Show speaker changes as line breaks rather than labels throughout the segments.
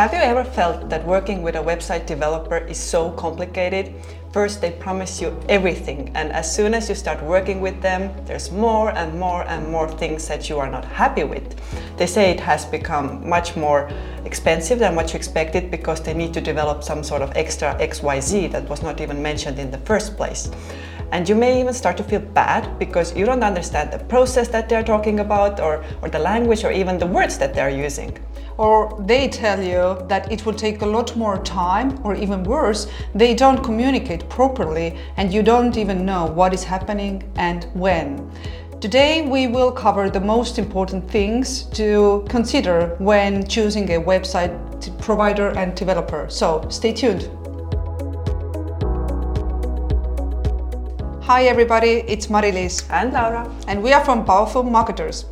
Have you ever felt that working with a website developer is so complicated? First, they promise you everything, and as soon as you start working with them, there's more and more and more things that you are not happy with. They say it has become much more expensive than what you expected because they need to develop some sort of extra XYZ that was not even mentioned in the first place. And you may even start to feel bad because you don't understand the process that they're talking about or, or the language or even the words that they're using
or they tell you that it will take a lot more time, or even worse, they don't communicate properly and you don't even know what is happening and when. Today we will cover the most important things to consider when choosing a website provider and developer. So stay tuned. Hi everybody, it's Mari-Liis
and Laura
and we are from Powerful Marketers.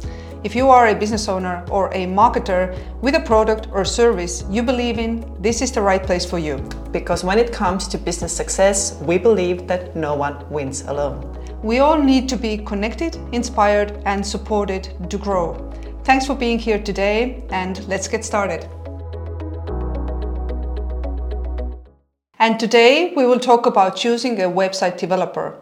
If you are a business owner or a marketer with a product or service you believe in, this is the right place for you.
Because when it comes to business success, we believe that no one wins alone.
We all need to be connected, inspired, and supported to grow. Thanks for being here today, and let's get started. And today we will talk about choosing a website developer.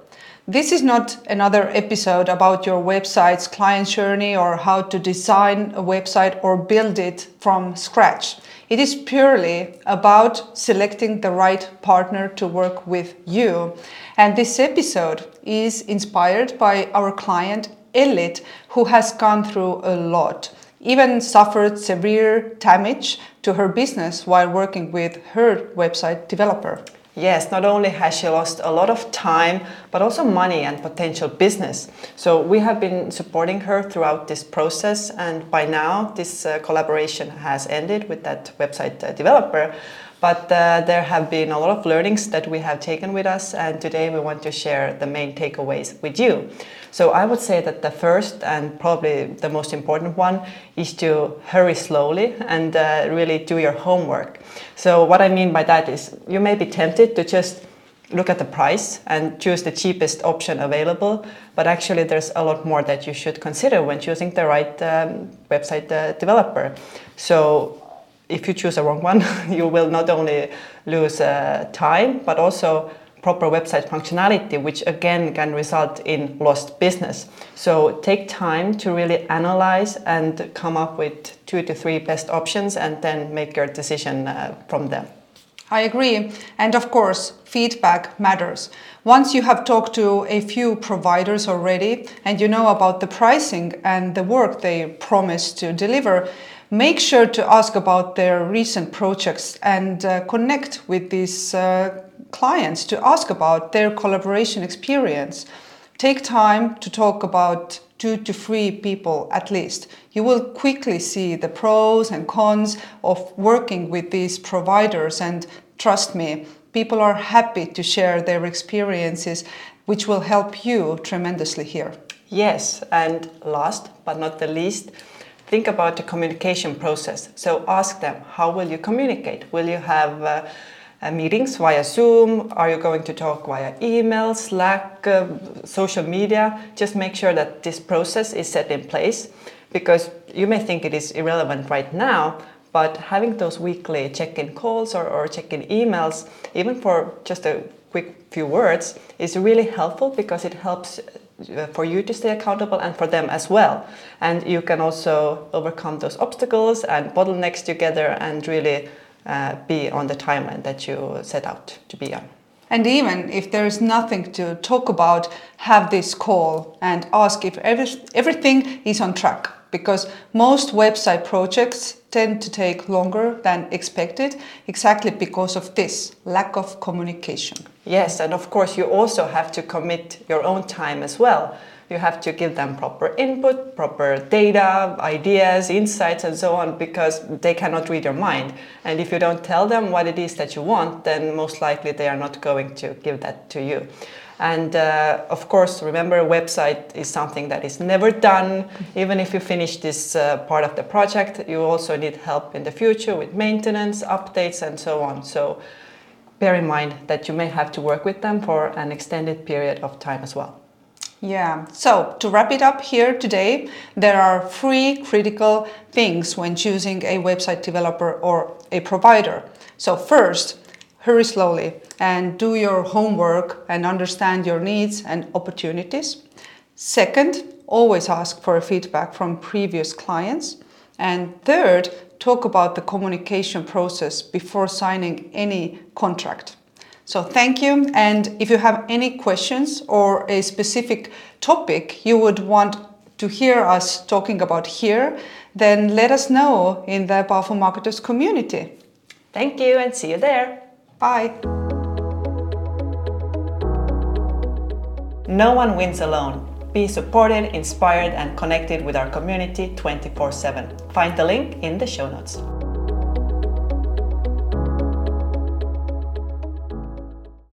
This is not another episode about your website's client journey or how to design a website or build it from scratch. It is purely about selecting the right partner to work with you. And this episode is inspired by our client Ellit, who has gone through a lot, even suffered severe damage to her business while working with her website developer.
Yes, not only has she lost a lot of time, but also money and potential business. So we have been supporting her throughout this process, and by now this uh, collaboration has ended with that website uh, developer. But uh, there have been a lot of learnings that we have taken with us, and today we want to share the main takeaways with you. So I would say that the first and probably the most important one is to hurry slowly and uh, really do your homework. So what I mean by that is you may be tempted to just look at the price and choose the cheapest option available, but actually there's a lot more that you should consider when choosing the right um, website uh, developer. So if you choose a wrong one, you will not only lose uh, time, but also proper website functionality, which again can result in lost business. So take time to really analyze and come up with two to three best options and then make your decision uh, from them.
I agree. And of course, feedback matters. Once you have talked to a few providers already and you know about the pricing and the work they promise to deliver, make sure to ask about their recent projects and uh, connect with these uh, clients to ask about their collaboration experience. Take time to talk about two to three people at least. You will quickly see the pros and cons of working with these providers, and trust me, people are happy to share their experiences, which will help you tremendously here.
Yes, and last but not the least, think about the communication process. So ask them, how will you communicate? Will you have uh, uh, meetings via Zoom? Are you going to talk via email, Slack, uh, social media? Just make sure that this process is set in place because you may think it is irrelevant right now, but having those weekly check in calls or, or check in emails, even for just a quick few words, is really helpful because it helps for you to stay accountable and for them as well. And you can also overcome those obstacles and bottlenecks together and really uh, be on the timeline that you set out to be on.
And even if there is nothing to talk about, have this call and ask if every, everything is on track. Because most website projects tend to take longer than expected, exactly because of this lack of communication.
Yes, and of course, you also have to commit your own time as well you have to give them proper input, proper data, ideas, insights, and so on, because they cannot read your mind. And if you don't tell them what it is that you want, then most likely they are not going to give that to you. And uh, of course, remember, a website is something that is never done. Even if you finish this uh, part of the project, you also need help in the future with maintenance, updates, and so on. So bear in mind that you may have to work with them for an extended period of time as well.
Yeah. So to wrap it up here today, there are three critical things when choosing a website developer or a provider. So first, hurry slowly and do your homework and understand your needs and opportunities. Second, always ask for feedback from previous clients. And third, talk about the communication process before signing any contract. So thank you. And if you have any questions or a specific topic you would want to hear us talking about here, then let us know in the Powerful Marketers community.
Thank you and see you there.
Bye.
No one wins alone. Be supported, inspired, and connected with our community 24 7. Find the link in the show notes.